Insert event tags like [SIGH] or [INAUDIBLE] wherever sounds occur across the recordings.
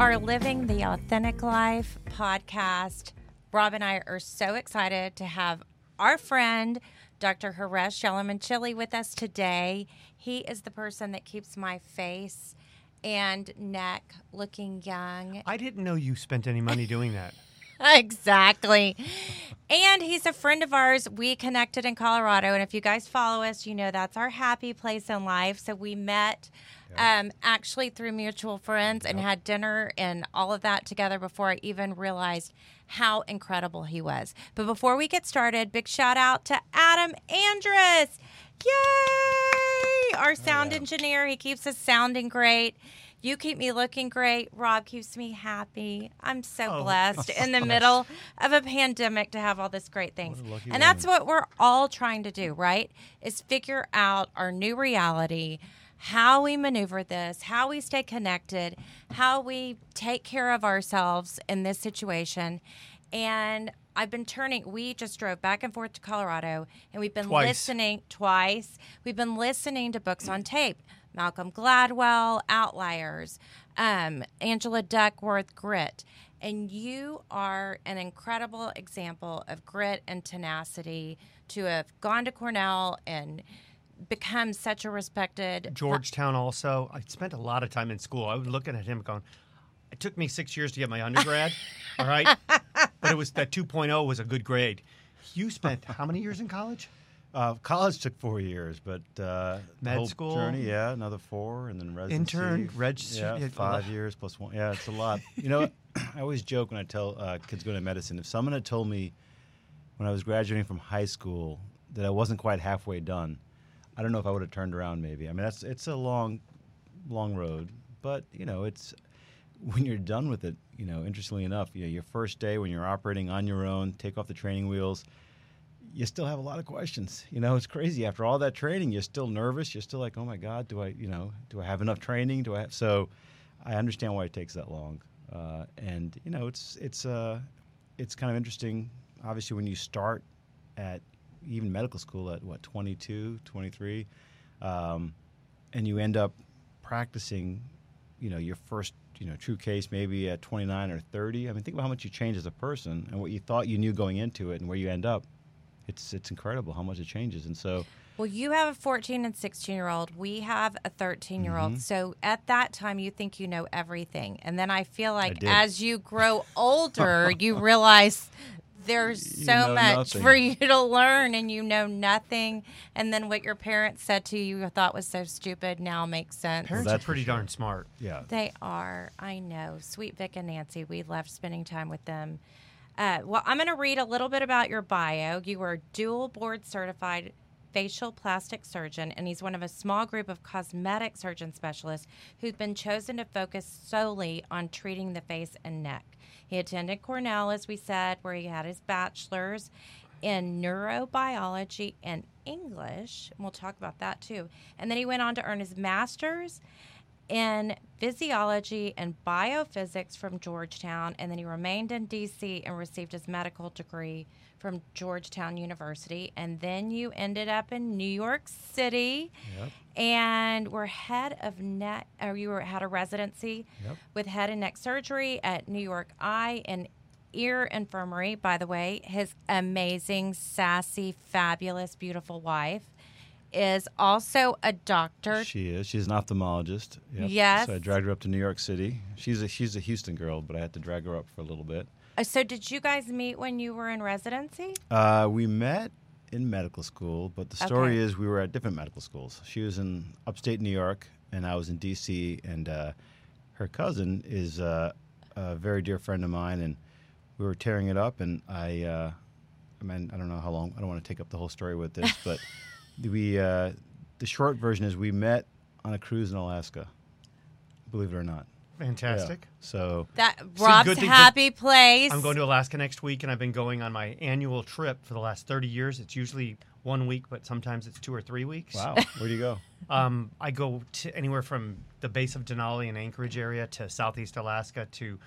are Living the Authentic Life podcast. Rob and I are so excited to have our friend, Dr. Haresh Yalamanchili, with us today. He is the person that keeps my face and neck looking young. I didn't know you spent any money doing that. [LAUGHS] [LAUGHS] exactly. And he's a friend of ours. We connected in Colorado. And if you guys follow us, you know that's our happy place in life. So we met um, actually through mutual friends and had dinner and all of that together before I even realized how incredible he was. But before we get started, big shout out to Adam Andrus. Yay! Our sound engineer. He keeps us sounding great. You keep me looking great. Rob keeps me happy. I'm so Oh. blessed [LAUGHS] in the middle of a pandemic to have all this great things. What a lucky And that's what we're all trying to do, right? Is figure out our new reality, how we maneuver this, how we stay connected, how we take care of ourselves in this situation. And I've been turning, we just drove back and forth to Colorado and we've been Twice. listening twice. We've been listening to books on tape. Malcolm Gladwell, Outliers, um, Angela Duckworth, Grit. And you are an incredible example of grit and tenacity to have gone to Cornell and become such a respected Georgetown also. I spent a lot of time in school. I was looking at him going, it took me six years to get my undergrad. all right. [LAUGHS] But it was that 2.0 was a good grade. You spent how many years in college? Uh, college took four years, but uh, Med whole school? journey, yeah, another four, and then residency. Intern, reg- yeah, five years plus one. Yeah, it's a lot. You know, [LAUGHS] I always joke when I tell uh, kids going to medicine. If someone had told me when I was graduating from high school that I wasn't quite halfway done, I don't know if I would have turned around. Maybe. I mean, that's it's a long, long road, but you know, it's when you're done with it. You know, interestingly enough, you know, your first day when you're operating on your own, take off the training wheels you still have a lot of questions. You know, it's crazy. After all that training, you're still nervous. You're still like, oh my God, do I, you know, do I have enough training? Do I have? So, I understand why it takes that long. Uh, and you know, it's it's uh, it's kind of interesting. Obviously, when you start at even medical school at what 22, 23, um, and you end up practicing, you know, your first you know true case maybe at 29 or 30. I mean, think about how much you change as a person and what you thought you knew going into it and where you end up it's it's incredible how much it changes. And so, Well, you have a 14 and 16 year old. We have a 13 year Mm-hmm. old. So at that time, you think you know everything. And then I feel like did. as you grow [LAUGHS] older, you realize there's You so know much nothing. for you to learn and you know nothing. And then what your parents said to you, you thought was so stupid, now makes sense. Parents that's are pretty sure. darn smart. yeah, They are. I know. Sweet Vic and Nancy, we love spending time with them. Uh, well, I'm going to read a little bit about your bio. You are dual board certified facial plastic surgeon, and he's one of a small group of cosmetic surgeon specialists who've been chosen to focus solely on treating the face and neck. He attended Cornell, as we said, where he had his bachelor's in neurobiology and English. And we'll talk about that too. And then he went on to earn his master's in physiology and biophysics from Georgetown, and then he remained in DC and received his medical degree from Georgetown University. And then you ended up in New York City Yep. and were head of neck, or you were had a residency Yep. with head and neck surgery at New York Eye and Ear Infirmary. By the way, his amazing, sassy, fabulous, beautiful wife is also a doctor. she is. She's an ophthalmologist. Yep. Yes. So I dragged her up to New York City. She's a she's a Houston girl, but I had to drag her up for a little bit. Uh, So, did you guys meet when you were in residency? Uh, we met in medical school, but the story Okay. is we were at different medical schools. She was in upstate New York, and I was in D.C. And uh, her cousin is uh, a very dear friend of mine, and we were tearing it up. And I, uh, I mean, I don't know how long. I don't want to take up the whole story with this, but [LAUGHS] we. Uh, the short version is we met on a cruise in Alaska. Believe it or not. Yeah. Fantastic. So That See, Rob's good thing- happy place. I'm going to Alaska next week, and I've been going on my annual trip for the last 30 years. It's usually one week, but sometimes it's two or three weeks. wow, [LAUGHS] where do you go? Um, I go to anywhere from the base of Denali and Anchorage area to Southeast Alaska to.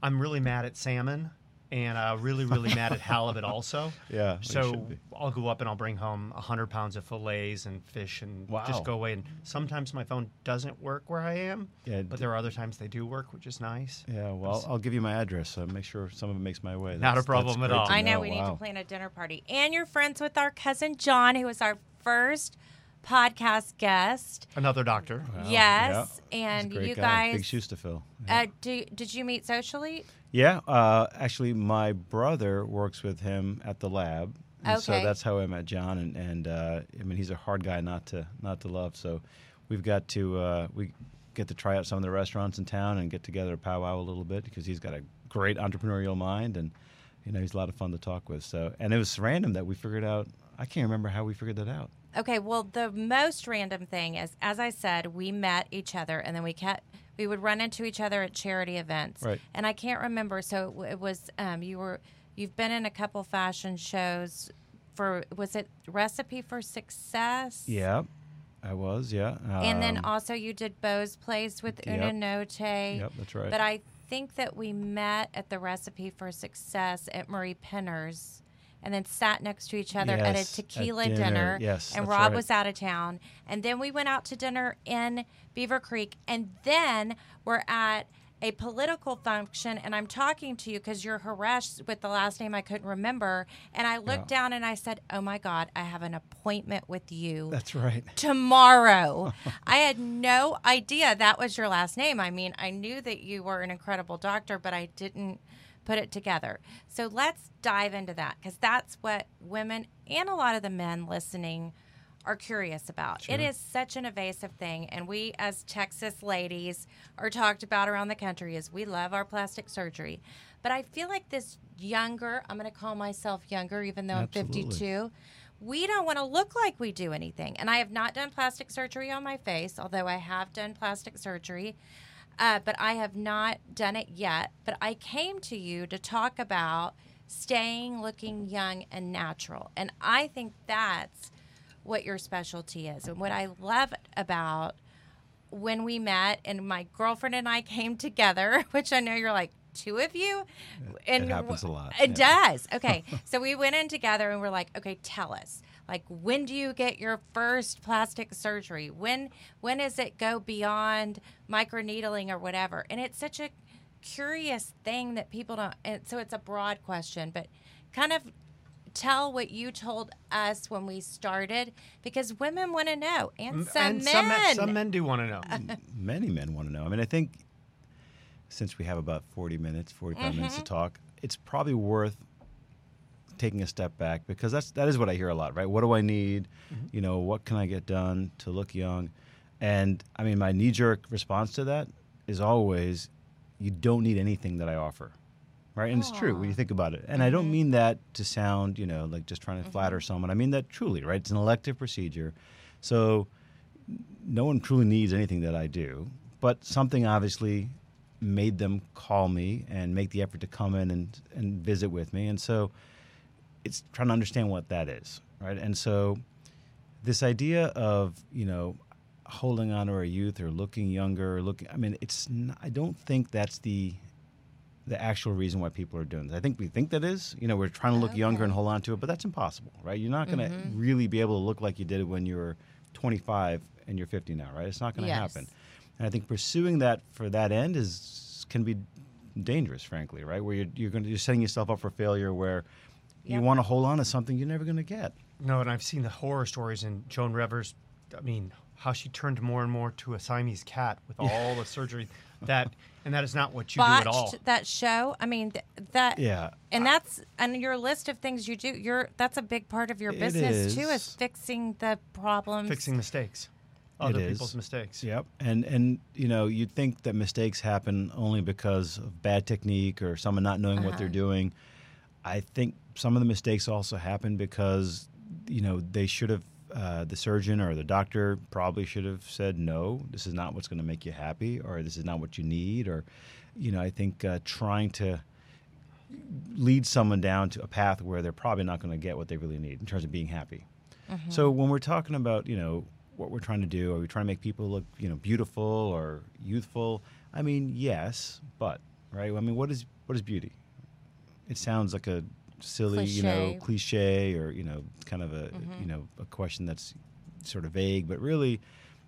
I'm really mad at salmon and uh, really, really mad at halibut [LAUGHS] also. Yeah, So. I'll go up and I'll bring home hundred pounds of fillets and fish and Wow. just go away. And sometimes my phone doesn't work where I am, Yeah, but d- there are other times they do work, which is nice. Yeah, well, I'll, I'll give you my address. So make sure some of it makes my way. Not a problem at all. to I know we need to plan a dinner party. And you're friends with our cousin John, who was our first podcast guest. Another doctor. Wow, yes, yeah. And you guy. big guys. shoes to fill. Yeah. Uh, do, did you meet socially? Yeah, uh, actually, my brother works with him at the lab, and so that's how I met John. And, and uh, I mean, he's a hard guy not to not to love. So we've got to uh, we get to try out some of the restaurants in town and get together a powwow a little bit because he's got a great entrepreneurial mind and you know he's a lot of fun to talk with. So and it was random that we figured out. I can't remember how we figured that out. Okay, well, the most random thing is, as I said, we met each other, and then we kept we would run into each other at charity events. Right. And I can't remember. So it, it was um, you were you've been in a couple fashion shows for was it Recipe for Success? Yeah, I was. Yeah, And then Um, also you did Bo's Place with Yep. Una Note. Yep, that's right. But I think that we met at the Recipe for Success at Marie Penner's and then sat next to each other at a Yes, at tequila dinner. dinner. Yes, And Rob right. was out of town. And then we went out to dinner in Beaver Creek. And then we're at a political function and I'm talking to you because you're Haresh with the last name I couldn't remember. And I looked Yeah. down and I said, Oh my God, I have an appointment with you that's right. [LAUGHS] tomorrow. I had no idea that was your last name. I mean, I knew that you were an incredible doctor, but I didn't put it together. So let's dive into that because that's what women and a lot of the men listening are curious about. It is such an evasive thing, and we as Texas ladies are talked about around the country as we love our plastic surgery. But I feel like this younger, I'm going to call myself younger, even though Absolutely. I'm 52 we don't want to look like we do anything. And I have not done plastic surgery on my face, although I have done plastic surgery. Uh, but I have not done it yet. But I came to you to talk about staying looking young and natural. And I think that's what your specialty is. And what I love about when we met and my girlfriend and I came [LAUGHS] together, which I know you're like, two of you? And happens a lot, It yeah. does. Okay. [LAUGHS] so we went in together and we're like, okay, tell us. Like when do you get your first plastic surgery? When when does it go beyond microneedling or whatever? And it's such a curious thing that people don't and so it's a broad question, but kind of tell what you told us when we started because women want to know and some and men. some men, some men do want to know. many men want to know. I mean, I think since we have about 40 minutes, 45 minutes Mm-hmm. to talk, it's probably worth taking a step back because that's that is what I hear a lot, right? What do I need? Mm-hmm. You know, what can I get done to look young? And I mean, my knee jerk response to that is always, you don't need anything that I offer. Right, and it's true when you think about it. And I Mm-hmm. don't mean that to sound, you know, like just trying to flatter someone. I mean that truly, right? It's an elective procedure, so no one truly needs anything that I do, but something obviously made them call me and make the effort to come in and, and visit with me. And so it's trying to understand what that is, right? And so this idea of, you know, holding on to our youth or looking younger or looking, I mean, it's, not, I don't think that's the, the actual reason why people are doing this. I think we think that is, you know, we're trying to look younger and hold on to it, but that's impossible, right? You're not going to mm-hmm. really be able to look like you did when you were 25 and you're 50 now, right? It's not going to Yes. happen. And I think pursuing that for that end is can be dangerous, frankly, right? Where you're you're going to you're setting yourself up for failure, where you Yep. want to hold on to something you're never going to get. No, and I've seen the horror stories in Joan Rivers. I mean, how she turned more and more to a Siamese cat with all the surgery [LAUGHS] that, and that is not what you do at all. Botched that show. I mean, th- that Yeah. and that's and your list of things you do. You're that's a big part of your It business too, is. is fixing the problems. Fixing mistakes, It other is. people's mistakes. Yep. And and you know you'd think that mistakes happen only because of bad technique or someone not knowing what they're doing. I think some of the mistakes also happen because you know they should have uh, the surgeon or the doctor probably should have said no. This is not what's going to make you happy, or this is not what you need, or you know I think uh, trying to lead someone down to a path where they're probably not going to get what they really need in terms of being happy. So when we're talking about, you know, what we're trying to do, are we trying to make people look, you know, beautiful or youthful? I mean, yes, but right. I mean, what is what is beauty? it sounds like a silly, you know, Cliche. cliche or you know, kind of a Mm-hmm. you know a question that's sort of vague, but really,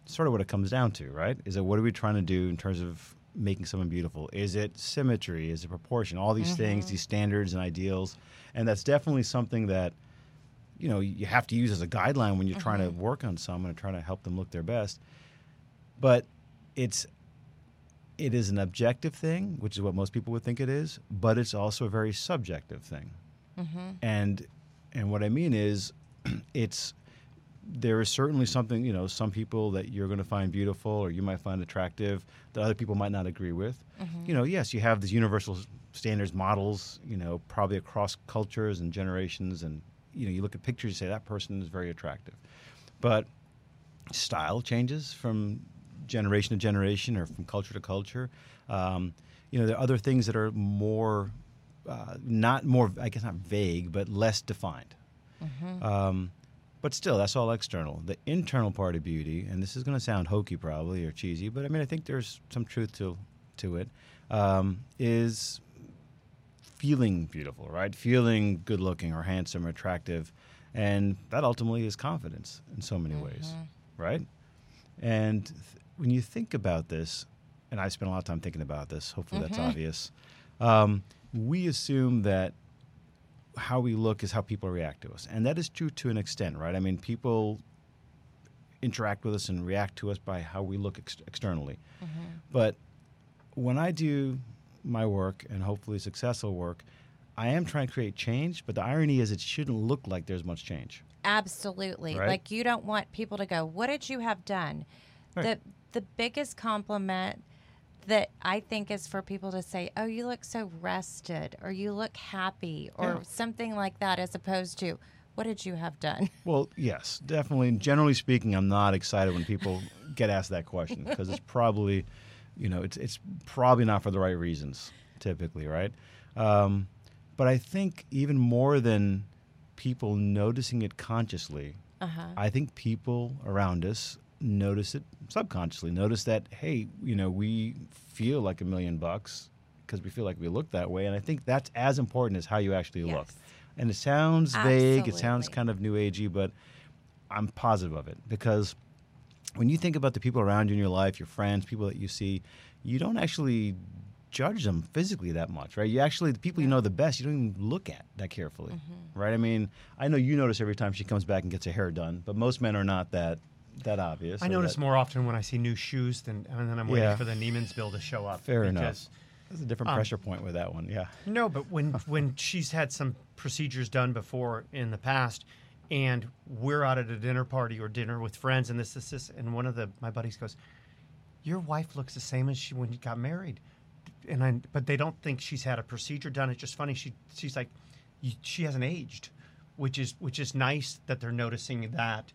sort of what it comes down to, right? Is that what are we trying to do in terms of making someone beautiful? Is it symmetry? Is it proportion? All these things, Mm-hmm. these standards and ideals, and that's definitely something that you know you have to use as a guideline when you're trying Mm-hmm. to work on someone and trying to help them look their best. But it's it is an objective thing, which is what most people would think it is, but it's also a very subjective thing. And and what I mean is, [CLEARS THROAT] it's there is certainly something you know some people that you're going to find beautiful or you might find attractive that other people might not agree with. You know, yes, you have these universal standards models. You know, probably across cultures and generations, and you know, you look at pictures, you say that person is very attractive, but style changes from generation to generation or from culture to culture. Um, you know, there are other things that are more, uh, not more, I guess not vague, but less defined. Um, but still, that's all external. The internal part of beauty, and this is going to sound hokey probably or cheesy, but I mean, I think there's some truth to to it. Um, is feeling beautiful, right? Feeling good looking or handsome or attractive. And that ultimately is confidence in so many ways, mm-hmm. right? And th- when you think about this, and I spent a lot of time thinking about this, hopefully that's mm-hmm. obvious, um, we assume that how we look is how people react to us. And that is true to an extent, right? I mean, people interact with us and react to us by how we look ex- externally. Mm-hmm. But when I do my work and hopefully successful work, I am trying to create change, but the irony is it shouldn't look like there's much change. Absolutely. Right? Like you don't want people to go, "What did you have done?" Right. The the biggest compliment that I think is for people to say, "Oh, you look so rested," or "You look happy," or Yeah. something like that, as opposed to, "What did you have done?" [LAUGHS] Well, yes, definitely. And Generally speaking, I'm not excited when people get asked that question because it's probably, you know, it's it's probably not for the right reasons, typically, right? Um, but I think even more than people noticing it consciously, Uh-huh. I think people around us notice it subconsciously. Notice that, hey, you know, we feel like a million bucks because we feel like we look that way, and I think that's as important as how you actually look. And it sounds vague, it sounds kind of new agey, but I'm positive of it because when you think about the people around you in your life, your friends, people that you see, you don't actually judge them physically that much, right? You actually, the people you know the best, you don't even look at that carefully, Mm-hmm. right? I mean, I know you notice every time she comes back and gets her hair done, but most men are not that that obvious. I notice that- more often when I see new shoes than, and then I'm waiting Yeah. for the Neiman's bill to show up. Fair because- enough. There's a different Um, pressure point with that one, yeah. No, but when [LAUGHS] when she's had some procedures done before in the past, and we're out at a dinner party or dinner with friends, and this, this, this, and one of the my buddies goes, "Your wife looks the same as she when you got married," and I, but they don't think she's had a procedure done. It's just funny. She she's like, "You- she hasn't aged, which is which is nice that they're noticing that,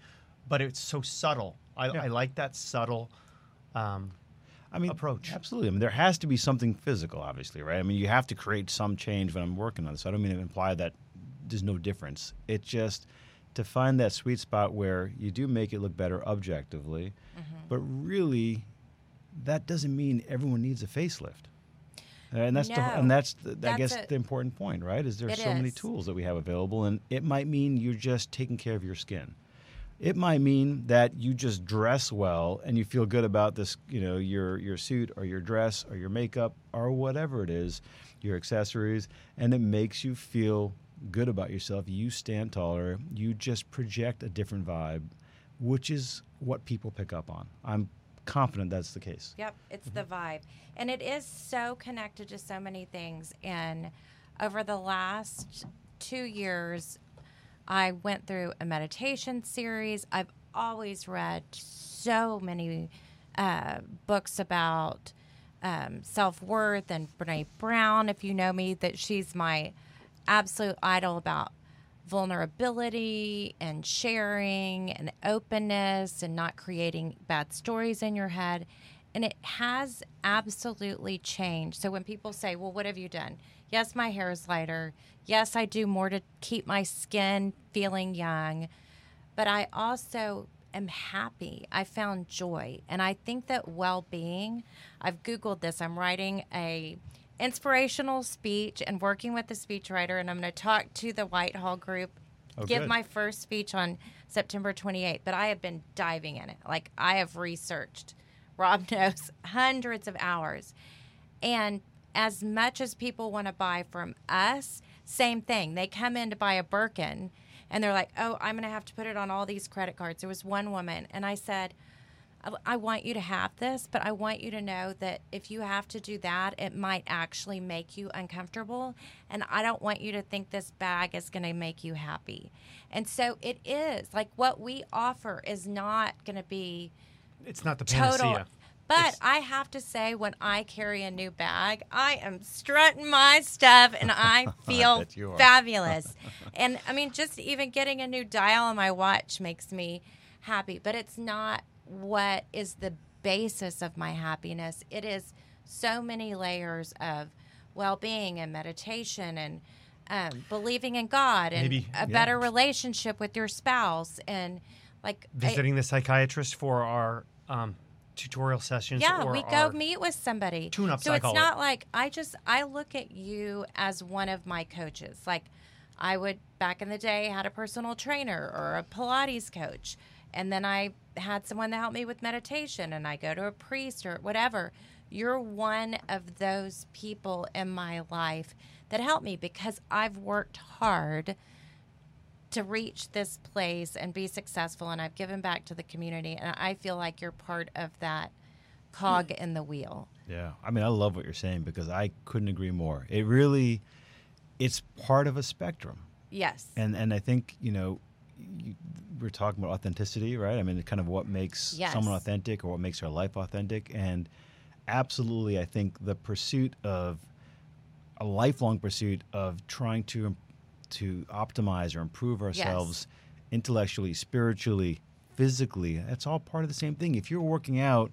but it's so subtle. I, Yeah. I like that subtle. Um, I mean, approach. Absolutely. I mean, there has to be something physical, obviously, right? I mean, you have to create some change when I'm working on this. I don't mean to imply that there's no difference. It just to find that sweet spot where you do make it look better objectively, but really, that doesn't mean everyone needs a facelift. Uh, and that's the, and that's the, I guess it. the important point, right? Is there's so many tools that we have available, and it might mean you're just taking care of your skin. It might mean that you just dress well and you feel good about this, you know, your your suit or your dress or your makeup or whatever it is, your accessories, and it makes you feel good about yourself. You stand taller. You just project a different vibe, which is what people pick up on. I'm confident that's the case. Yep, it's the vibe. And it is so connected to so many things. And over the last two years, I went through a meditation series. I've always read so many uh, books about um, self worth and Brene Brown, if you know me, that she's my absolute idol about vulnerability and sharing and openness and not creating bad stories in your head. And it has absolutely changed. So when people say, Well, what have you done? Yes, my hair is lighter. Yes, I do more to keep my skin feeling young. But I also am happy. I found joy. And I think that well being, I've Googled this. I'm writing a inspirational speech and working with the speechwriter, and I'm going to talk to the Whitehall group. Oh, give good. my first speech on September 28th, but I have been diving in it. Like I have researched. Rob [LAUGHS] knows hundreds of hours, and as much as people want to buy from us, same thing. They come in to buy a Birkin, and they're like, "Oh, I'm going to have to put it on all these credit cards." There was one woman, and I said. I- I want you to have this, but I want you to know that if you have to do that, it might actually make you uncomfortable. And I don't want you to think this bag is going to make you happy. And so it is. Like what we offer is not going to be It's not the total. panacea. But It's- I have to say, when I carry a new bag, I am strutting my stuff and [LAUGHS] I feel are. fabulous. [LAUGHS] and I mean, just even getting a new dial on my watch makes me happy. But it's not what is the basis of my happiness. It is so many layers of well being and meditation and um, believing in God and Maybe- a yeah. better relationship with your spouse and like I- Visiting the psychiatrist for our um, tutorial sessions. yeah, or we go meet with somebody. Tune up. So it's call it. not like I just I look at you as one of my coaches. Like I would back in the day had a personal trainer or a Pilates coach, and then I had someone to help me with meditation, and I go to a priest or whatever. You're one of those people in my life that help me because I've worked hard to reach this place and be successful and I've given back to the community and I feel like you're part of that cog in the wheel. Yeah, I mean, I love what you're saying because I couldn't agree more. It really, it's part of a spectrum, Yes. and and I think you know, you, we're talking about authenticity, right? I mean, kind of what makes Yes. someone authentic or what makes their life authentic, and absolutely, I think the pursuit of a lifelong pursuit of trying to to optimize or improve ourselves intellectually, spiritually, physically. That's all part of the same thing. If you're working out,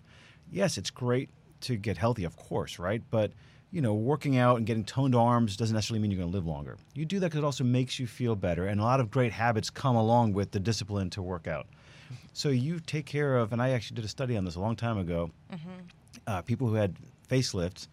yes, it's great to get healthy, of course, right? But you know, working out and getting toned arms doesn't necessarily mean you're going to live longer. You do that because it also makes you feel better, and a lot of great habits come along with the discipline to work out. So you take care of, and I actually did a study on this a long time ago. Uh, people who had facelifts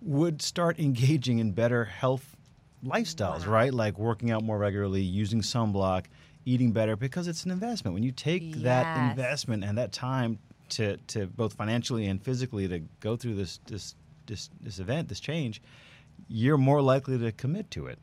would start [LAUGHS] engaging in better health lifestyles, Wow. right? Like working out more regularly, using sunblock, eating better, because it's an investment. When you take that investment and that time to, to both financially and physically to go through this this this, this event, this change, you're more likely to commit to it.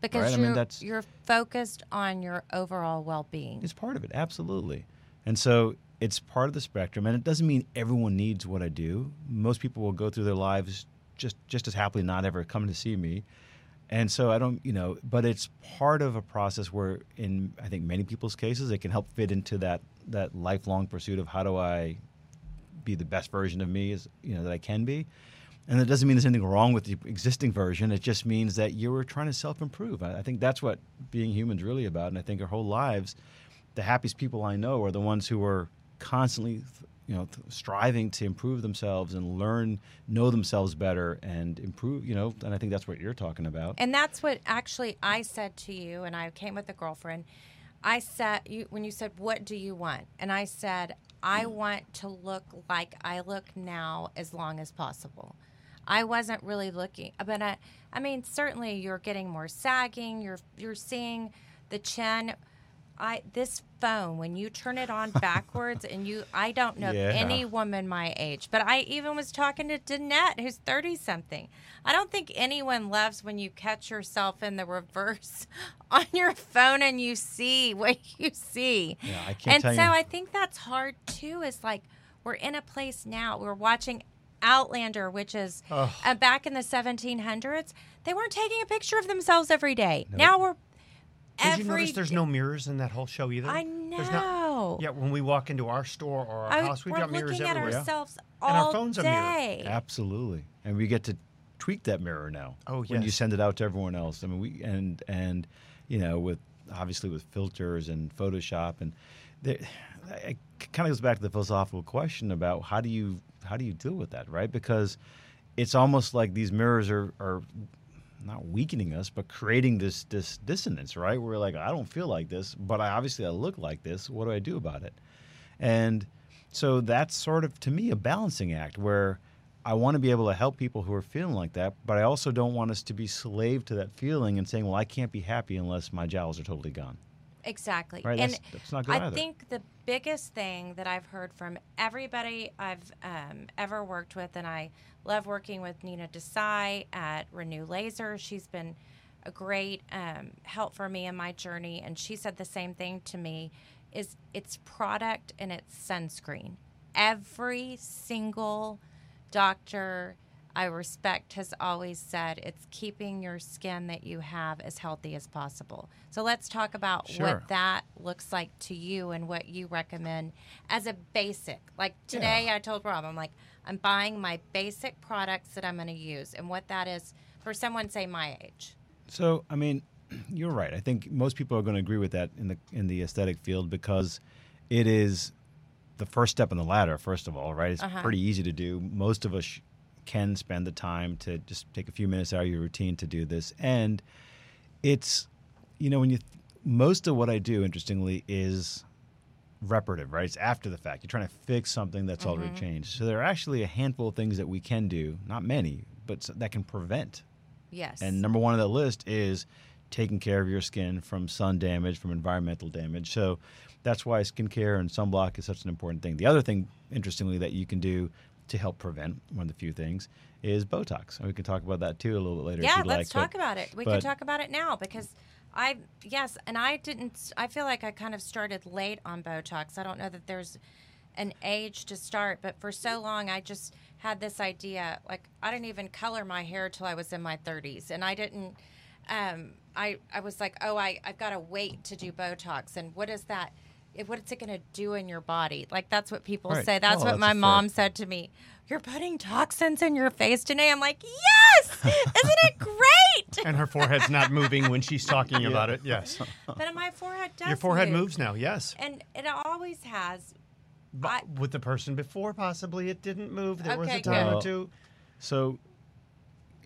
because right? I you're mean, that's- you're focused on your overall well-being. It's part of it, absolutely. And so it's part of the spectrum, and it doesn't mean everyone needs what I do. Most people will go through their lives just just as happily not ever coming to see me. And so I don't, you know, but it's part of a process where, in I think many people's cases, it can help fit into that that lifelong pursuit of how do I be the best version of me as you know that I can be. And that doesn't mean there's anything wrong with the existing version. It just means that you were trying to self improve. I, I think that's what being human's really about. And I think our whole lives, the happiest people I know are the ones who are constantly, you know, th- striving to improve themselves and learn, know themselves better, and improve. You know, and I think that's what you're talking about. And that's what actually I said to you, and I came with a girlfriend. I said, you, when you said, What do you want? And I said, I mm. want to look like I look now as long as possible. I wasn't really looking, but I, I mean, certainly you're getting more sagging. You're you're seeing the chin. I this phone when you turn it on [LAUGHS] backwards and you I don't know Yeah. any woman my age, but I even was talking to Danette who's thirty something. I don't think anyone loves when you catch yourself in the reverse [LAUGHS] on your phone and you see [LAUGHS] what you see. Yeah, I can't and so you- I think that's hard too. Is like we're in a place now. We're watching Outlander, which is uh, back in the 1700s. They weren't taking a picture of themselves every day. Now we're Did every you notice there's no mirrors in that whole show either? I There's know. yeah, when we walk into our store or our I- house, we've we're got mirrors looking at everywhere. ourselves And our all phone's a mirror. Absolutely, and we get to tweak that mirror now. Oh, yes. when you send it out to everyone else. I mean, we and and you know with obviously with filters and Photoshop and there, it kind of goes back to the philosophical question about how do you how do you deal with that, right? Because it's almost like these mirrors are are not weakening us, but creating this this dissonance, right? Where like, I don't feel like this, but I obviously I look like this. What do I do about it? And so that's sort of to me a balancing act where I want to be able to help people who are feeling like that, but I also don't want us to be slave to that feeling and saying, "Well, I can't be happy unless my jowls are totally gone." Exactly. Right, And that's- that's not good I either. think the biggest thing that I've heard from everybody I've um, ever worked with, and I love working with Nina Desai at Renew Laser. She's been a great um, help for me in my journey, and she said the same thing to me: is it's product and it's sunscreen. Every single doctor I respect has always said it's keeping your skin that you have as healthy as possible. So let's talk about Sure. what that looks like to you and what you recommend as a basic. Like today, I told Rob, I'm like, I'm buying my basic products that I'm going to use, and what that is for someone, say, my age. So, I mean, [CLEARS THROAT] you're right. I think most people are going to agree with that in the in the aesthetic field because it is the first step on the ladder. First of all, right? It's Uh-huh. pretty easy to do. Most of us can spend the time to just take a few minutes out of your routine to do this, and it's you know when you most of what I do, interestingly, is reparative, right? It's after the fact. You're trying to fix something that's already mm-hmm. changed. So there are actually a handful of things that we can do, not many, but that can prevent Yes. and number one on that list is taking care of your skin from sun damage, from environmental damage. So that's why skincare and sunblock is such an important thing. The other thing, interestingly, that you can do to help prevent one of the few things is Botox. And we can talk about that too a little bit later. if yeah, you'd let's like. talk But- about it. We can talk about it now because I, yes, and I didn't, I feel like I kind of started late on Botox. I don't know that there's an age to start, but for so long I just had this idea like I didn't even color my hair till I was in my 30s and I didn't um I I was like, "Oh, I I've got to wait to do Botox." And what is that? It, what is it going to do in your body? Like that's what people Right. say. That's Oh, what that's my a fair- mom said to me. You're putting toxins in your face today. I'm like, "Yes! Isn't it great?" [LAUGHS] And her forehead's not moving when she's talking about it. Yes. [LAUGHS] But my forehead does. Your forehead move. moves now. Yes. and it always has. But I- with the person before, possibly it didn't move. There was a time good. or two. So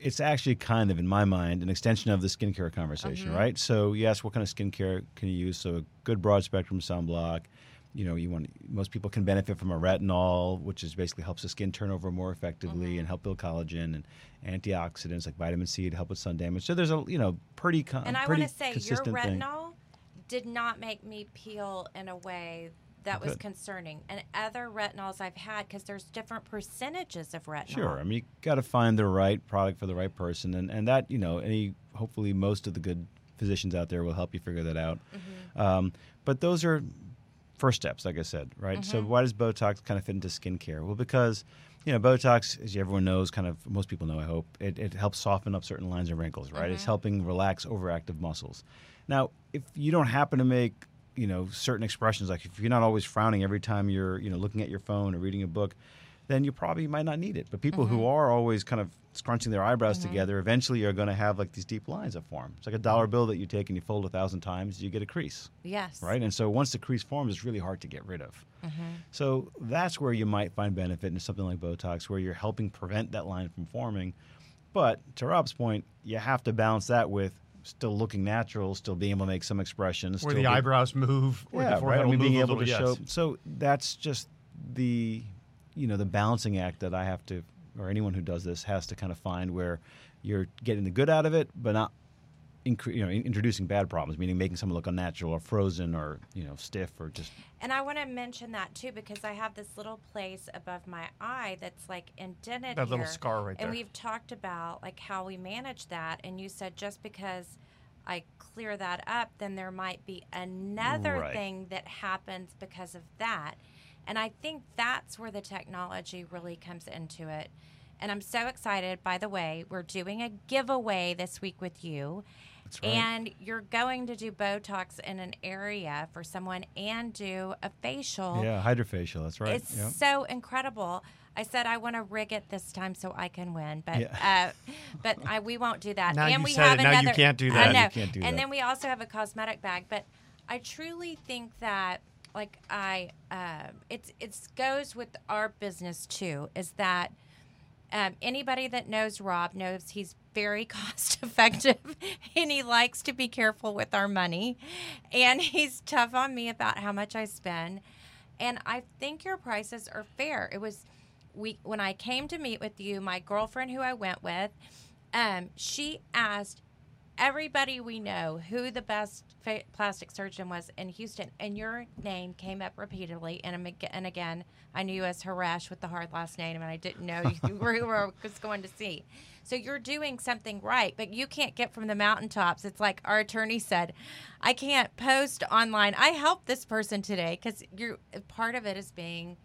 it's actually kind of, in my mind, an extension of the skincare conversation, Mm-hmm. right? So yes, what kind of skincare can you use? So a good broad spectrum sunblock. You know, you want most people can benefit from a retinol, which is basically helps the skin turn over more effectively Mm-hmm. and help build collagen and antioxidants like vitamin C to help with sun damage. So there's a you know pretty con- And I want to say your consistent thing. retinol did not make me peel in a way that was Good. concerning. And other retinols I've had, because there's different percentages of retinol. Sure. I mean, you got to find the right product for the right person, and and that you know, any hopefully most of the good physicians out there will help you figure that out. Mm-hmm. Um, but those are first steps, like I said, right? So Mm-hmm. why does Botox kind of fit into skincare? Well, because you know, Botox, as everyone knows, kind of most people know, I hope, it, it helps soften up certain lines and wrinkles, right? Mm-hmm. It's helping relax overactive muscles. Now, if you don't happen to make you know certain expressions, like if you're not always frowning every time you're you know looking at your phone or reading a book, then you probably might not need it. But people who mm-hmm. are always kind of scrunching their eyebrows mm-hmm. together, eventually are going to have like these deep lines that form. It's like a dollar bill that you take and you fold a thousand times, you get a crease Yes. right? And so once the crease forms, it's really hard to get rid of. Mm-hmm. So that's where you might find benefit in something like Botox, where you're helping prevent that line from forming. But to Rob's point, you have to balance that with still looking natural, still being able to make some expressions, Where still the be- eyes move, or yeah, the forehead right. I mean, being able to little, show. yes. So that's just the, you know, the balancing act that I have to, or anyone who does this has to kind of find where you're getting the good out of it, but not, incre- you know, in- introducing bad problems, meaning making someone look unnatural or frozen or you know stiff or just And I want to mention that too because I have this little place above my eye that's like indented That little scar right there. And we've talked about like how we manage that. And you said just because I clear that up, then there might be another Right. thing that happens because of that. And I think that's where the technology really comes into it. And I'm so excited. By the way, we're doing a giveaway this week with you. Right. And you're going to do Botox in an area for someone and do a facial. yeah, hydrofacial. That's right. It's Yep. so incredible. I said I want to rig it this time so I can win, but Yeah. uh, but I, we won't do that. Now and we have it, now you another. can't do I that. know. You can't do and that. then we also have a cosmetic bag. But I truly think that like I uh, it's it's goes with our business too. Is that um, anybody that knows Rob knows he's very [LAUGHS] cost effective and he likes to be careful with our money. And he's tough on me about how much I spend. And I think your prices are fair. It was we when I came to meet with you, my girlfriend who I went with, um, she asked everybody we know who the best fa- plastic surgeon was in Houston, and your name came up repeatedly. And, and again, I knew you as Haresh with the hard last name, and I didn't know [LAUGHS] you were I was going to see. So you're doing something right, but you can't get from the mountaintops. It's like our attorney said, I can't post online. I helped this person today because you're part of it is being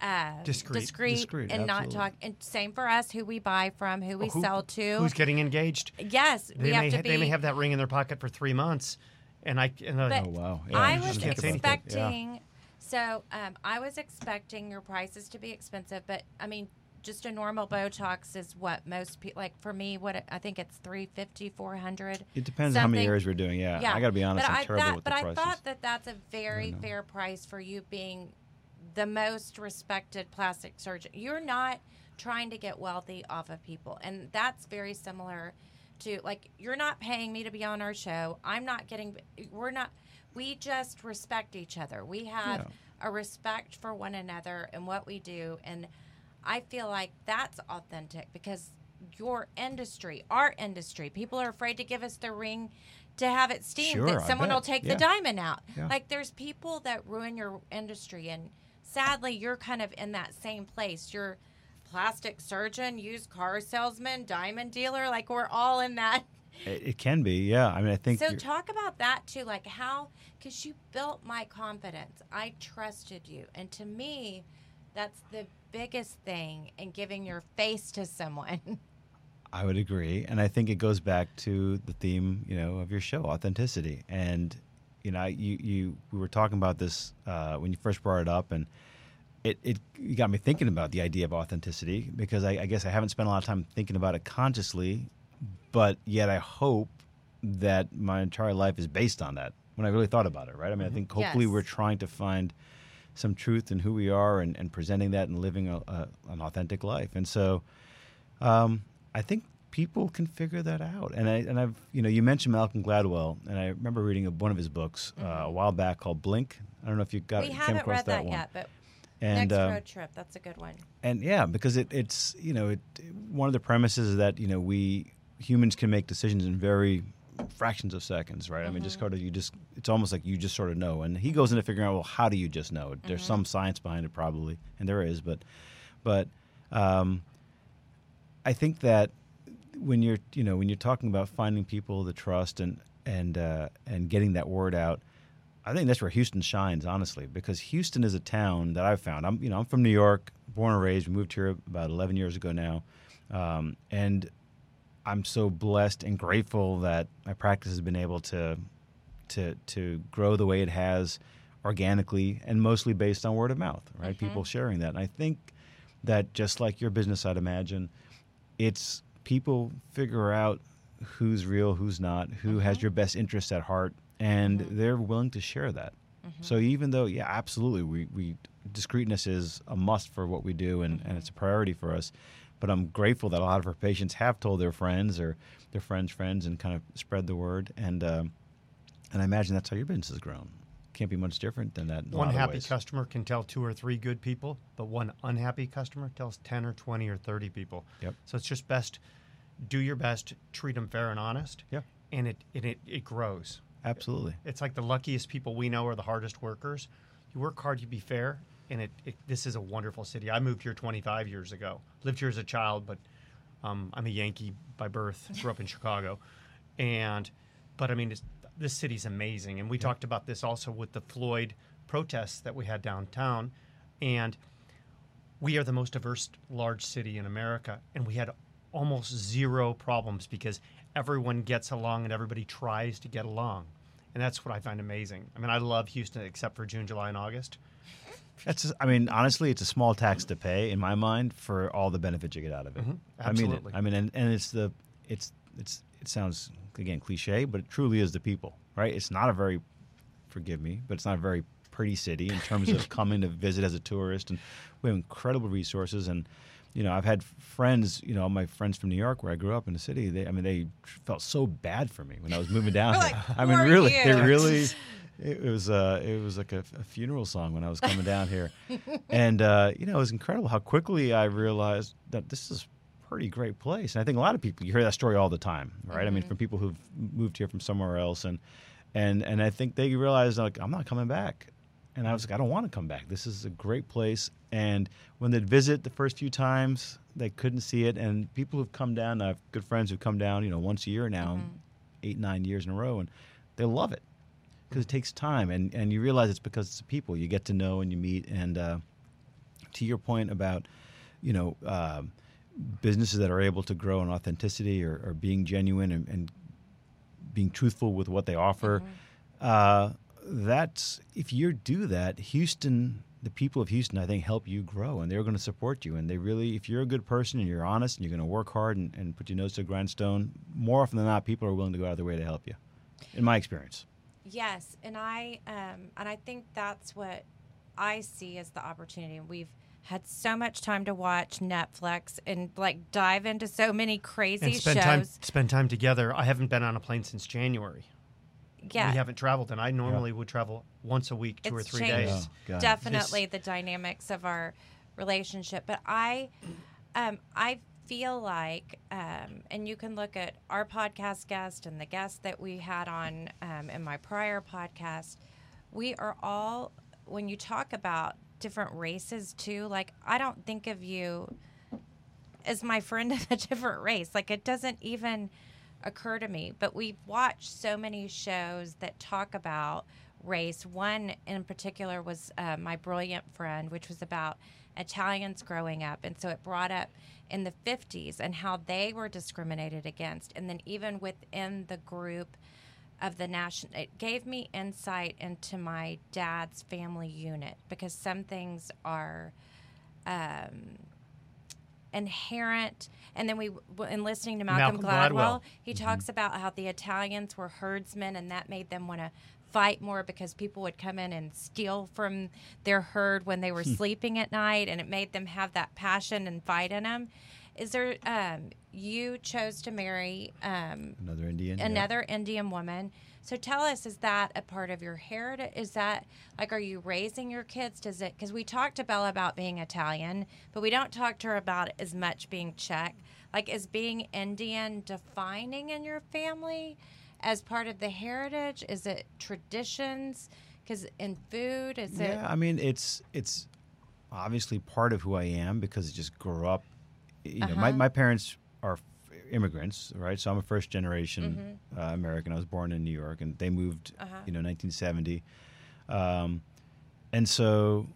uh, Discreet. discreet, Discreet, and not absolutely. talk. And same for us, who we buy from, who we Who- sell to. Who's getting engaged? yes, They we have may to ha- be. they may have that ring in their pocket for three months, and I and But Oh, wow. I was just can't say anything. expecting. So um, I was expecting your prices to be expensive, but I mean, just a normal Botox is what most people like. For me, what it- I think it's 350 400 It depends on how many areas we're doing. Yeah, I got to be honest. But I'm I, terrible that, with but the I thought that that's a very fair price for you being the most respected plastic surgeon. You're not trying to get wealthy off of people, and that's very similar to like you're not paying me to be on our show. I'm not getting. We're not. We just respect each other. We have Yeah. a respect for one another and what we do, and I feel like that's authentic because your industry, our industry, people are afraid to give us the ring to have it steamed Sure, that someone will take Yeah. the diamond out. Yeah. Like there's people that ruin your industry and sadly you're kind of in that same place. You're plastic surgeon, used car salesman, diamond dealer, like we're all in that. [LAUGHS] It, it can be. Yeah. I mean, I think. So talk about that too, like how cuz you built my confidence. I trusted you. And to me, that's the biggest thing in giving your face to someone. [LAUGHS] I would agree, and I think it goes back to the theme, you know, of your show, authenticity. And you know, I- you you we were talking about this uh, when you first brought it up, and it it got me thinking about the idea of authenticity because I, I guess I haven't spent a lot of time thinking about it consciously, but yet I hope that my entire life is based on that. When I really thought about it, right? I mean, I think hopefully Yes. we're trying to find some truth in who we are and, and presenting that and living a, a, an authentic life. And so, um, I think people can figure that out. And I and I've you know you mentioned Malcolm Gladwell, and I remember reading a, one of his books uh, a while back called Blink. I don't know if you got we haven't across read that, one. yet, but And next um, road trip, that's a good one. and yeah, because it, it's you know it one of the premises is that you know we humans can make decisions in very fractions of seconds, right? I mean, just Mm-hmm. sort of you just it's almost like you just sort of know. And he goes into figuring out well, how do you just know? There's Mm-hmm. some science behind it probably, and there is, but but um, I think that when you're you know when you're talking about finding people the trust and and uh, and getting that word out, I think that's where Houston shines, honestly, because Houston is a town that I've found. I'm you know I'm from New York, born and raised. We moved here about 11 years ago now, um, and I'm so blessed and grateful that my practice has been able to to to grow the way it has organically and mostly based on word of mouth, right? Mm-hmm. People sharing that. And I think that just like your business, I'd imagine, it's people figure out who's real, who's not, who mm-hmm. has your best interests at heart, and mm-hmm. they're willing to share that. So even though, yeah, absolutely, we, we discreetness is a must for what we do, and, and it's a priority for us. But I'm grateful that a lot of our patients have told their friends or their friends' friends and kind of spread the word. And um, and I imagine that's how your business has grown. Can't be much different than that. One happy customer can tell two or three good people, but one unhappy customer tells 10 or 20 or 30 people. Yep. So it's just best, do your best, treat them fair and honest. Yeah. And it, and it, it grows. Absolutely. It's like the luckiest people we know are the hardest workers. You work hard, you be fair, and it, it this is a wonderful city. I moved here 25 years ago. Lived here as a child, but um, I'm a Yankee by birth. Grew up in [LAUGHS] Chicago, and but I mean, it's, this city's amazing. And we talked about this also with the Floyd protests that we had downtown, and we are the most diverse large city in America, and we had almost zero problems because everyone gets along and everybody tries to get along. And that's what I find amazing. I mean, I love Houston except for June, July, and August. That's. I mean, honestly, it's a small tax to pay in my mind for all the benefits you get out of it. Mm-hmm. I mean it. absolutely. I mean, and, and it's the, it's it's it sounds again cliche, but it truly is the people, right? It's not a very, forgive me, but it's not a very pretty city in terms of [LAUGHS] coming to visit as a tourist, and we have incredible resources and. You know, I've had friends. You know, my friends from New York, where I grew up in the city. They, I mean, they felt so bad for me when I was moving down. Like. I mean, really, you." they really, [LAUGHS] it was uh, it was like a, a funeral song when I was coming down here, [LAUGHS] and uh, you know it was incredible how quickly I realized that this is a pretty great place. And I think a lot of people you hear that story all the time, right? I mean, from people who've moved here from somewhere else, and and and I think they realize like I'm not coming back. And I was like, I don't want to come back. This is a great place. And when they'd visit the first few times, they couldn't see it. And people who've come down, I have good friends who've come down, you know, once a year now, eight, nine years in a row, and they love it because it takes time. And, and you realize it's because it's the people you get to know and you meet. And uh, to your point about, you know, uh, businesses that are able to grow in authenticity or, or being genuine and, and being truthful with what they offer. Uh, that's if you do that, Houston, the people of Houston, I think, help you grow, and they're going to support you. And they really, if you're a good person and you're honest and you're going to work hard and, and put your nose to the grindstone, more often than not, people are willing to go out of their way to help you. In my experience. Yes, and I um, and I think that's what I see as the opportunity. We've had so much time to watch Netflix and like dive into so many crazy and spend shows. time spend time together. I haven't been on a plane since January. yeah, We haven't traveled, and I normally would travel once a week, two or three changed. days. Yeah. God. definitely the dynamics of our relationship. But I, um, I feel like, um, and you can look at our podcast guest and the guests that we had on um, in my prior podcast. We are all when you talk about different races too. Like I don't think of you as my friend [LAUGHS] of a different race. Like it doesn't even occur to me. But we've watched so many shows that talk about race. One in particular was uh, My Brilliant Friend, which was about Italians growing up. And so it brought up in the 50s and how they were discriminated against. And then even within the group of the national, it gave me insight into my dad's family unit because some things are. Um, inherent and then we in listening to malcolm, Malcolm gladwell, Gladwell. he talks about how the italians were herdsmen and that made them want to fight more because people would come in and steal from their herd when they were sleeping at night and it made them have that passion and fight in them is there um, you chose to marry um, Another Indian. yeah. another Indian woman. So tell us, is that a part of your heritage? Is that like, are you raising your kids? Does it? Because we talked to Bella about being Italian, but we don't talk to her about as much being Czech. Like, is being Indian defining in your family as part of the heritage? Is it traditions? Because in food, is it? Yeah, I mean it's it's obviously part of who I am because I just grew up. You know, my, Uh-huh. my parents are immigrants, right? So I'm a first generation uh, American. I was born in New York, and they moved, Mm-hmm. Uh-huh. you know, 1970, um, and so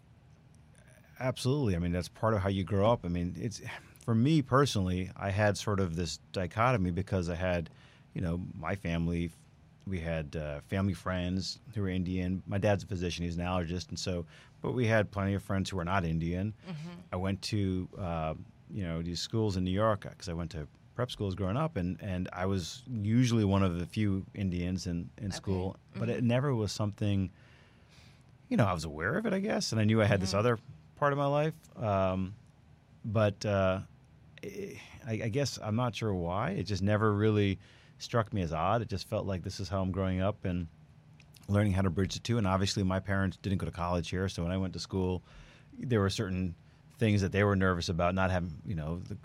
absolutely. I mean, that's part of how you grow up. I mean, it's for me personally. I had sort of this dichotomy because I had, you know, my family. We had uh, family friends who were Indian. My dad's a physician; he's an allergist, and so. But we had plenty of friends who were not Indian. I went to, uh, you know, these schools in New York because I went to prep schools growing up, and, and I was usually one of the few Indians in, in school, but it never was something you know, I was aware of it, I guess, and I knew I had this other part of my life. Um, but uh, I, I guess I'm not sure why. It just never really struck me as odd. It just felt like this is how I'm growing up and learning how to bridge the two. And obviously, my parents didn't go to college here, so when I went to school, there were certain things that they were nervous about not having, you know, the,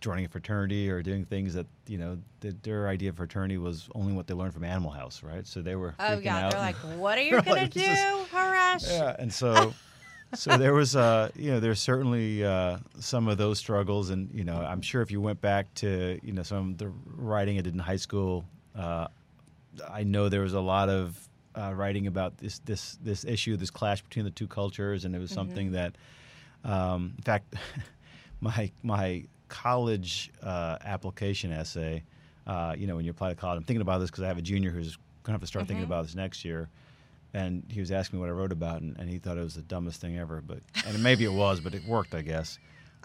joining a fraternity or doing things that you know that their idea of fraternity was only what they learned from Animal House, right? So they were Oh freaking yeah, out. they're like, [LAUGHS] what are you gonna like, do, is- Haresh? yeah, and so [LAUGHS] so there was uh you know there's certainly uh, some of those struggles, and you know I'm sure if you went back to you know some of the writing I did in high school, uh, I know there was a lot of uh, writing about this this this issue, this clash between the two cultures, and it was something that, um, in fact, [LAUGHS] my my college uh, application essay, uh, you know, when you apply to college, I'm thinking about this because I have a junior who's going to have to start thinking about this next year. And he was asking me what I wrote about, and, and he thought it was the dumbest thing ever. But and maybe it was, but it worked, I guess.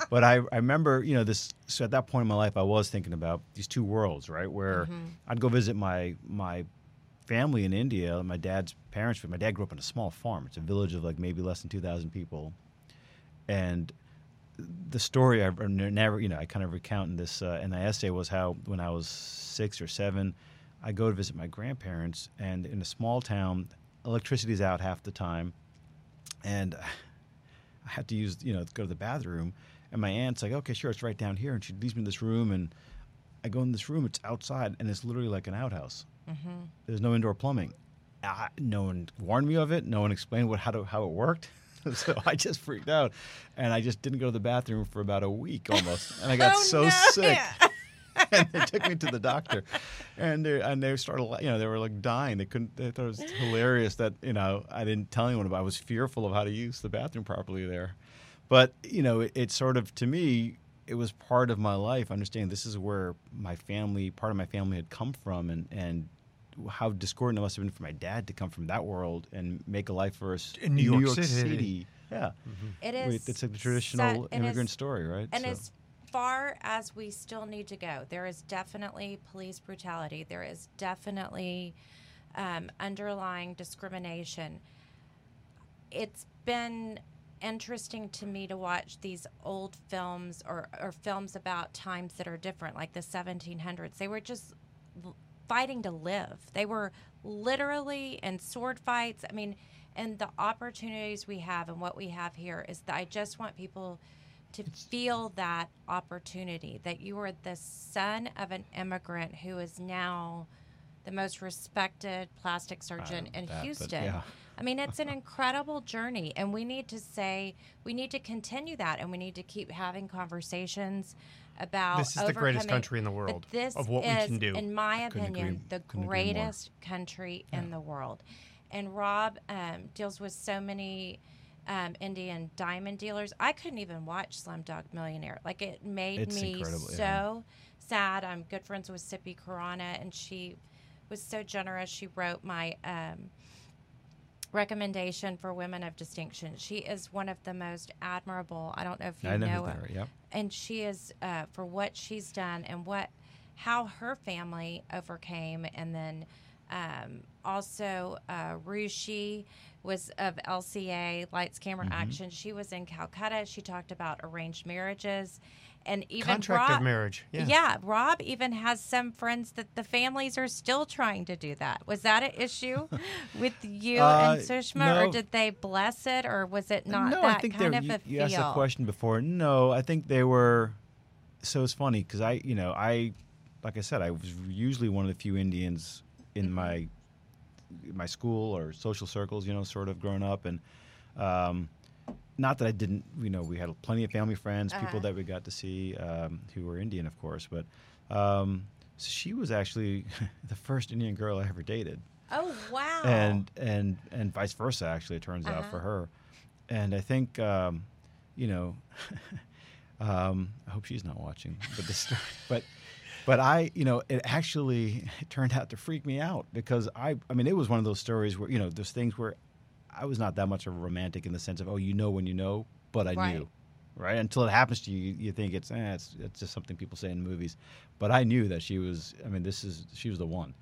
But I, I remember, you know, this. So at that point in my life, I was thinking about these two worlds, right? Where I'd go visit my my family in India. My dad's parents. My dad grew up on a small farm. It's a village of like maybe less than two thousand people, and the story I never, you know, I kind of recount in this uh, in the essay was how when I was six or seven, I go to visit my grandparents, and in a small town, electricity's out half the time, and I had to use you know go to the bathroom, and my aunt's like, okay, sure, it's right down here, and she leaves me in this room, and I go in this room, it's outside, and it's literally like an outhouse. Mm-hmm. There's no indoor plumbing. I, no one warned me of it. No one explained what how to, how it worked. [LAUGHS] so I just freaked out, and I just didn't go to the bathroom for about a week almost, and I got [LAUGHS] Oh, so no. sick. [LAUGHS] and they took me to the doctor, and they and they started, you know, they were like dying. They couldn't. They thought it was hilarious that you know I didn't tell anyone about. it. I was fearful of how to use the bathroom properly there, but you know, it, it sort of to me, it was part of my life. Understanding this is where my family, part of my family, had come from, and and how discordant it must have been for my dad to come from that world and make a life for us In New York City. Yeah, mm-hmm. It Wait, is. it's like the traditional su- and immigrant as- story, right? And So- as far as we still need to go, there is definitely police brutality. There is definitely um, underlying discrimination. It's been interesting to me to watch these old films or, or films about times that are different, like the 1700s. They were just fighting to live. They were literally in sword fights. I mean, and the opportunities we have and what we have here is that I just want people to feel that opportunity that you are the son of an immigrant who is now the most respected plastic surgeon in that, Houston. yeah. I mean, it's an [LAUGHS] incredible journey, and we need to say we need to continue that, and we need to keep having conversations about. This is the greatest country in the world This of what we can do. in my opinion, agree- the couldn't agree more. greatest country in the world. And Rob um, deals with so many um, Indian diamond dealers. I couldn't even watch Slumdog Millionaire. Like it made It's me so yeah. sad. I'm good friends with Sippy Karana, and she was so generous. She wrote my um, recommendation for women of distinction. She is one of the most admirable. I don't know if you I know, know her are. Yep. and she is uh, for what she's done and what how her family overcame and then um, also uh, Rushi was of LCA Lights Camera Mm-hmm. Action. She was in Calcutta. She talked about arranged marriages and even Contract Rob, of marriage. Yeah. Rob even has some friends that the families are still trying to do that. Was that an issue [LAUGHS] with you Uh, and Sushma, or did they bless it, or was it not no, that I think kind they of you, a you feel? asked a question before. No, I think they were. So it's funny because I, you know, I, like I said, I was usually one of the few Indians in Mm-hmm. my my school or social circles, you know, sort of growing up, and um, not that I didn't, you know, we had plenty of family friends, people Uh-huh. that we got to see um, who were Indian, of course, but um, so she was actually [LAUGHS] the first Indian girl I ever dated Oh wow! and and and vice versa. Actually, it turns out Uh-huh. for her, and I think um, you know, [LAUGHS] um, I hope she's not watching, but the story, [LAUGHS] but but I, you know, it actually [LAUGHS] turned out to freak me out because I, I mean, it was one of those stories where you know, those things where I was not that much of a romantic in the sense of oh, you know when you know, but I Right. knew. Right until it happens to you, you, think it's, eh, it's it's just something people say in movies, but I knew that she was. I mean, this is she was the one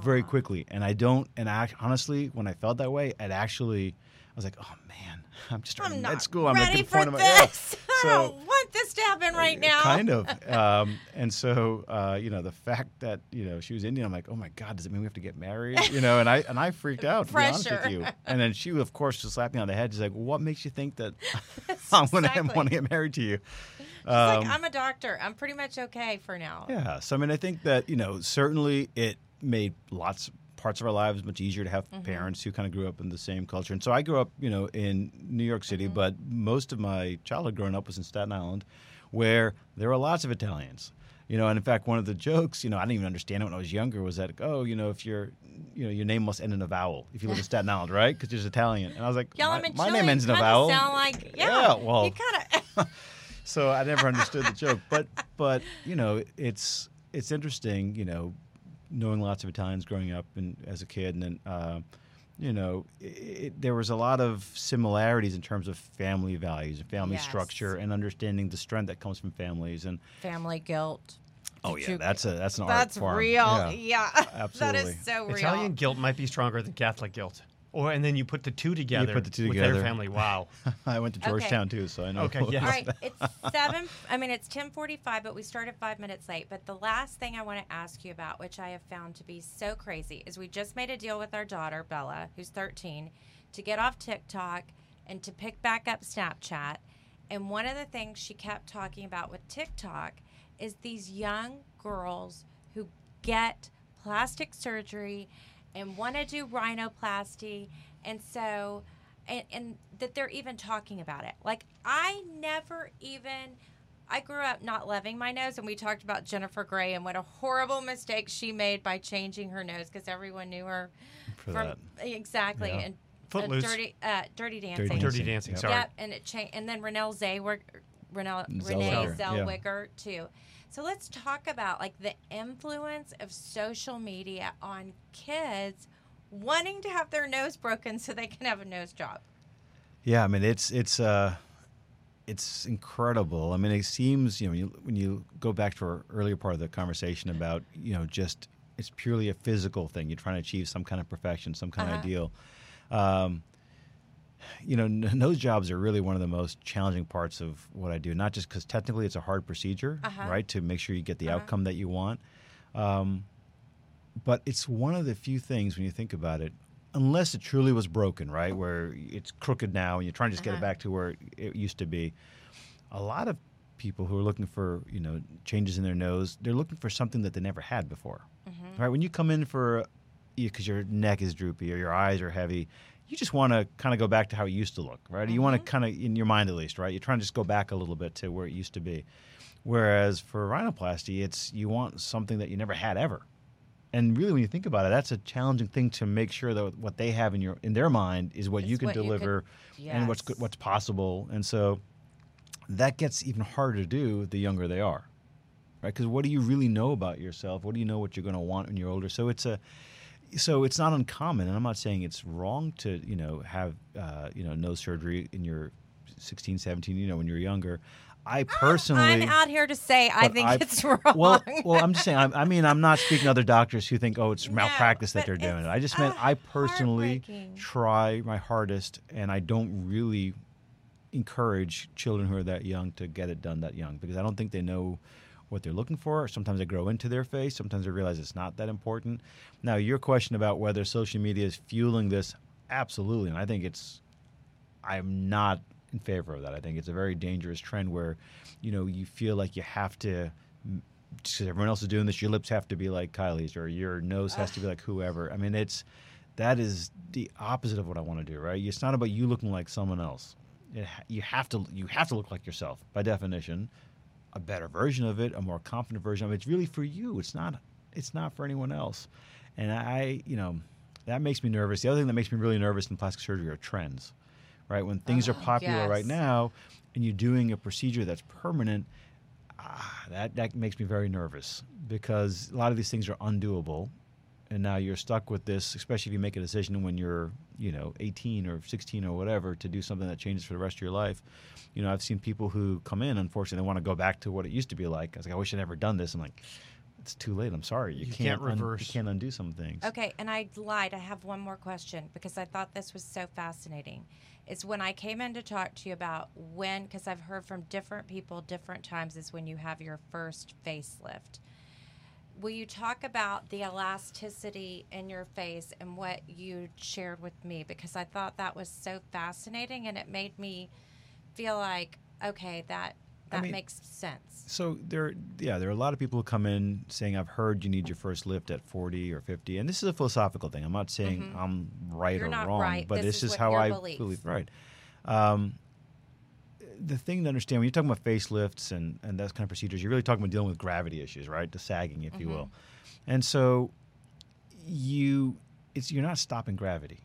very quickly. And I don't, and I honestly, when I felt that way, it actually, I was like, oh man, [LAUGHS] I'm just starting med school. I'm ready making for fun of my, yeah. [LAUGHS] this. So- want this to happen right now. Kind of. [LAUGHS] Um, and so, uh, you know, the fact that, you know, she was Indian, I'm like, oh my God, does it mean we have to get married? You know, and I, and I freaked out, to be honest Pressure. with you. And then she, of course, just slapped me on the head. She's like, what makes you think that [LAUGHS] [LAUGHS] I'm going to want to get married to you? It's like Um, I'm a doctor. I'm pretty much okay for now. Yeah. So I mean, I think that you know certainly it made lots parts of our lives much easier to have Mm-hmm. parents who kind of grew up in the same culture. And so I grew up, you know, in New York City, Mm-hmm. but most of my childhood growing up was in Staten Island, where there were lots of Italians. You know, and in fact, one of the jokes, you know, I didn't even understand it when I was younger, was that, oh, you know, if you're, you know, your name must end in a vowel if you live in Staten Island, [LAUGHS] right? Because you're Italian. And I was like, Y'all my, my name ends in a vowel. Sound like [LAUGHS] yeah. Yeah, well- you kind of. [LAUGHS] so I never understood the joke. But but you know, it's it's interesting, you know, knowing lots of Italians growing up and as a kid, and then uh, you know, it, there was a lot of similarities in terms of family values and family Yes. structure and understanding the strength that comes from families. And Family guilt. oh yeah, that's a that's an That's art form. real. Yeah. Yeah. [LAUGHS] absolutely. is so real. Italian guilt might be stronger than Catholic guilt. Or and then you put the two together. You put the two with together. their family. Wow. [LAUGHS] I went to Okay. Georgetown too, so I know. Okay, yes. All right, it's seven. I mean, it's ten forty-five, but we started five minutes late. But the last thing I want to ask you about, which I have found to be so crazy, is we just made a deal with our daughter Bella, who's thirteen, to get off TikTok and to pick back up Snapchat. And one of the things she kept talking about with TikTok is these young girls who get plastic surgery and want to do rhinoplasty, and so and, and that they're even talking about it. Like I never even I grew up not loving my nose, and we talked about Jennifer Grey and what a horrible mistake she made by changing her nose because everyone knew her For from that. exactly Yeah. and Footloose. dirty uh, dirty dancing. Dirty Dancing. Sorry. Yep, and it changed. And then Renelle Zay Renelle, Renee yeah. Zellweger too. So let's talk about like the influence of social media on kids wanting to have their nose broken so they can have a nose job. Yeah, I mean it's it's uh it's incredible. I mean it seems you know when you, when you go back to our earlier part of the conversation about you know just it's purely a physical thing. You're trying to achieve some kind of perfection, some kind Uh-huh. of ideal. Um, you know, n- [LAUGHS] nose jobs are really one of the most challenging parts of what I do. Not just because technically it's a hard procedure, Uh-huh. right, to make sure you get the Uh-huh. outcome that you want. Um, but it's one of the few things when you think about it, unless it truly was broken, right, where it's crooked now and you're trying to just get it Uh-huh. back to where it used to be. A lot of people who are looking for you know changes in their nose, they're looking for something that they never had before, right? When you come in for because your neck is droopy or your eyes are heavy, you just want to kind of go back to how it used to look, right? You want to mm-hmm. kind of in your mind at least, right? You're trying to just go back a little bit to where it used to be. Whereas for rhinoplasty, it's you want something that you never had ever. And really, when you think about it, that's a challenging thing to make sure that what they have in your in their mind is what Is you can what you could- deliver and what's what's possible. And so that gets even harder to do the younger they are, right? Because what do you really know about yourself? What do you know what you're going to want when you're older? So it's a so it's not uncommon, and I'm not saying it's wrong to you know have uh, you know nose surgery in your 16, 17, you know when you're younger. I personally, I'm out here to say I think I- it's [LAUGHS] wrong. well, well, I'm just saying. I, I mean, I'm not speaking to other doctors who think, oh, it's No, malpractice that they're doing it. I just meant uh, I personally try my hardest, and I don't really encourage children who are that young to get it done that young because I don't think they know what they're looking for. Sometimes they grow into their face. Sometimes they realize it's not that important. Now, your question about whether social media is fueling this, absolutely, and I think it's. I'm not in favor of that. I think it's a very dangerous trend where, you know, you feel like you have to. Because everyone else is doing this, your lips have to be like Kylie's, or your nose has to be like whoever. I mean, it's that is the opposite of what I want to do, right? It's not about you looking like someone else. It, you have to you have to look like yourself by definition. A better version of it, a more confident version of it. It's really for you. It's not. It's not for anyone else. And I, you know, that makes me nervous. The other thing that makes me really nervous in plastic surgery are trends, right? When things are Oh, popular right now, and you're doing a procedure that's permanent, ah, that that makes me very nervous because a lot of these things are undoable, and now you're stuck with this. Especially if you make a decision when you're, you know, 18 or 16 or whatever to do something that changes for the rest of your life. You know, I've seen people who come in, unfortunately, they want to go back to what it used to be like. I was like, I wish I'd never done this. I'm like, it's too late. I'm sorry. You, You can't, can't un- reverse. you can't undo some things. Okay, and I lied. I have one more question because I thought this was so fascinating. It's when I came in to talk to you about when, because I've heard from different people different times, is when you have your first facelift. Will you talk about the elasticity in your face and what you shared with me? Because I thought that was so fascinating and it made me feel like, okay, that I that mean- makes sense. So there, yeah, there are a lot of people who come in saying, "I've heard you need your first lift at 40 or 50," and this is a philosophical thing. I'm not saying I'm right Mm-hmm. You're or wrong, right. but This this, is is, how I belief. believe. Right. Um, the thing to understand when you're talking about facelifts and and those kind of procedures, you're really talking about dealing with gravity issues, right? The sagging, if you mm-hmm. will, and so you, it's you're not stopping gravity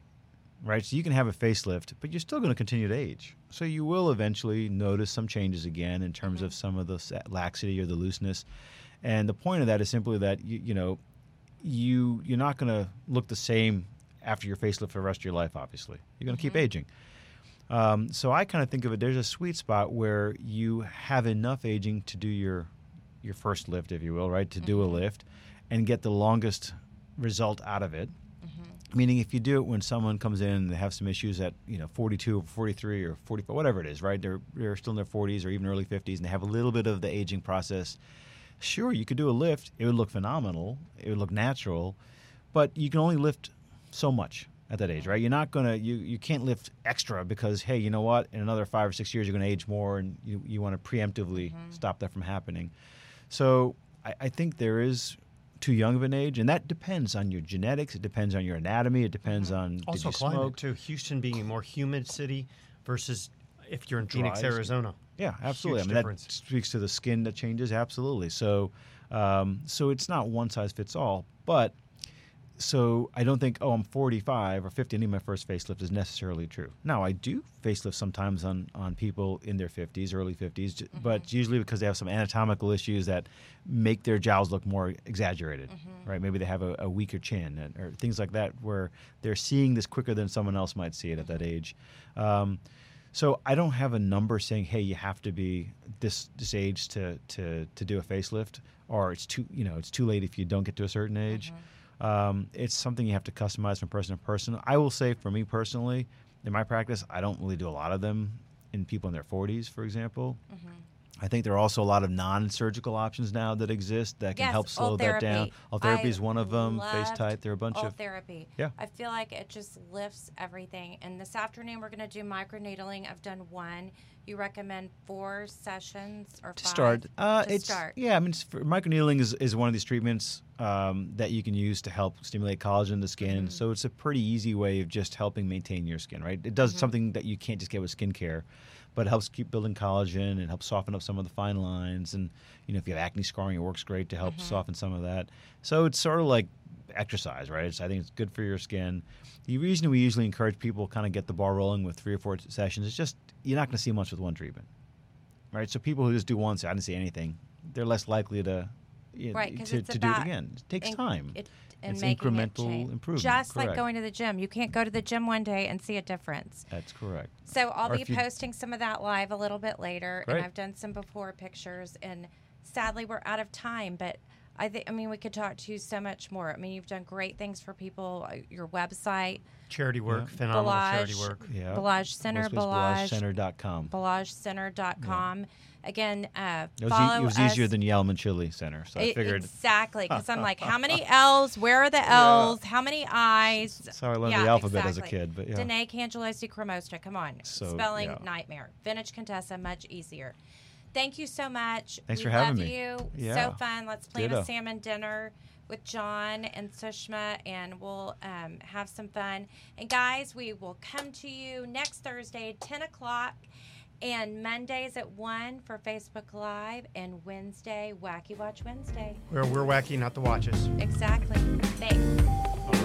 right? So you can have a facelift, but you're still going to continue to age. So you will eventually notice some changes again in terms mm-hmm. of some of the laxity or the looseness. And the point of that is simply that you, you know, you you're not going to look the same after your facelift for the rest of your life. Obviously, you're going to keep mm-hmm. aging. Um, so I kind of think of it. There's a sweet spot where you have enough aging to do your your first lift, if you will, right? To do a lift and get the longest result out of it Meaning, if you do it when someone comes in and they have some issues at you know 42 or 43 or 45, whatever it is, right? They're they're still in their 40s or even early 50s, and they have a little bit of the aging process. Sure, you could do a lift; it would look phenomenal, it would look natural, but you can only lift so much at that age, right? You're not gonna you you can't lift extra because hey, you know what? In another five or six years, you're gonna age more, and you you want to preemptively stop that from happening. So I, I think there is too young of an age, and that depends on your genetics. It depends on your anatomy. It depends on did Also, you climate smoke. too. Houston being a more humid city versus if you're in Phoenix, Arizona. Yeah, absolutely. Huge I mean, difference. that speaks to the skin that changes. Absolutely. So, um, so it's not one size fits all. But so I don't think, oh, I'm 45 or 50, I need my first facelift is necessarily true. Now, I do facelift sometimes on on people in their 50s, early 50s, j mm-hmm. but usually because they have some anatomical issues that make their jowls look more exaggerated, mm-hmm. right? Maybe they have a, a weaker chin and, or things like that, where they're seeing this quicker than someone else might see it at that mm-hmm. age. Um, so I don't have a number saying, "Hey, you have to be this this age to to to do a facelift," or it's too you know it's too late if you don't get to a certain age. Um, it's something you have to customize from person to person. I will say, for me personally, in my practice, I don't really do a lot of them in people in their 40s, for example. I think there are also a lot of non-surgical options now that exist that can Yes, help slow that down. All therapy is one of them. Face tight. There are a bunch of therapy. Yeah. I feel like it just lifts everything. And this afternoon we're going to do microneedling. I've done one. You recommend four sessions or to five? start. Uh, to it's start. yeah. I mean, for, microneedling is, is one of these treatments um, that you can use to help stimulate collagen in the skin. Mm-hmm. So it's a pretty easy way of just helping maintain your skin. Right? It does Mm-hmm. something that you can't just get with skincare, but it helps keep building collagen and helps soften up some of the fine lines. And you know, if you have acne scarring, it works great to help Mm-hmm. soften some of that. So it's sort of like exercise, right? It's, I think it's good for your skin. The reason we usually encourage people kind of get the ball rolling with three or four sessions is just you're not going to see much with one treatment right? So people who just do one, say I didn't see anything, they're less likely to you know, Right, to, to do it again. It takes in- time. It, and It's making it incremental improvement, Just like going to the gym. You can't go to the gym one day and see a difference. That's correct. So I'll Or be posting some of that live a little bit later, Great. and I've done some before pictures. And sadly, we're out of time, but I think I mean we could talk to you so much more. I mean, you've done great things for people. uh, Your website, Charity work, Yeah. phenomenal charity work. Yeah. Balaj Center, Mostly it's Balaj, BalageCenter.com. BalajCenter.com. Again, uh, It was, e- follow it was us. easier than Yalamanchili Center, so I figured. exactly because I'm like, how many [LAUGHS] L's? Where are the L's? How many I's? That's how I learned Yeah, the alphabet as a kid. But yeah, Danae Cangelosi Cremosta. Come on. So, Spelling yeah. nightmare. Vintage Contessa, much easier. Thank you so much. Thanks we for having love me. you. Yeah. So fun. Let's plan Ditto. a salmon dinner with John and Sushma, and we'll um, have some fun. And guys, we will come to you next Thursday, 10 o'clock, and Mondays at 1 for Facebook Live, and Wednesday, Wacky Watch Wednesday. We're, we're wacky, not the watches. Exactly. Thanks. All right.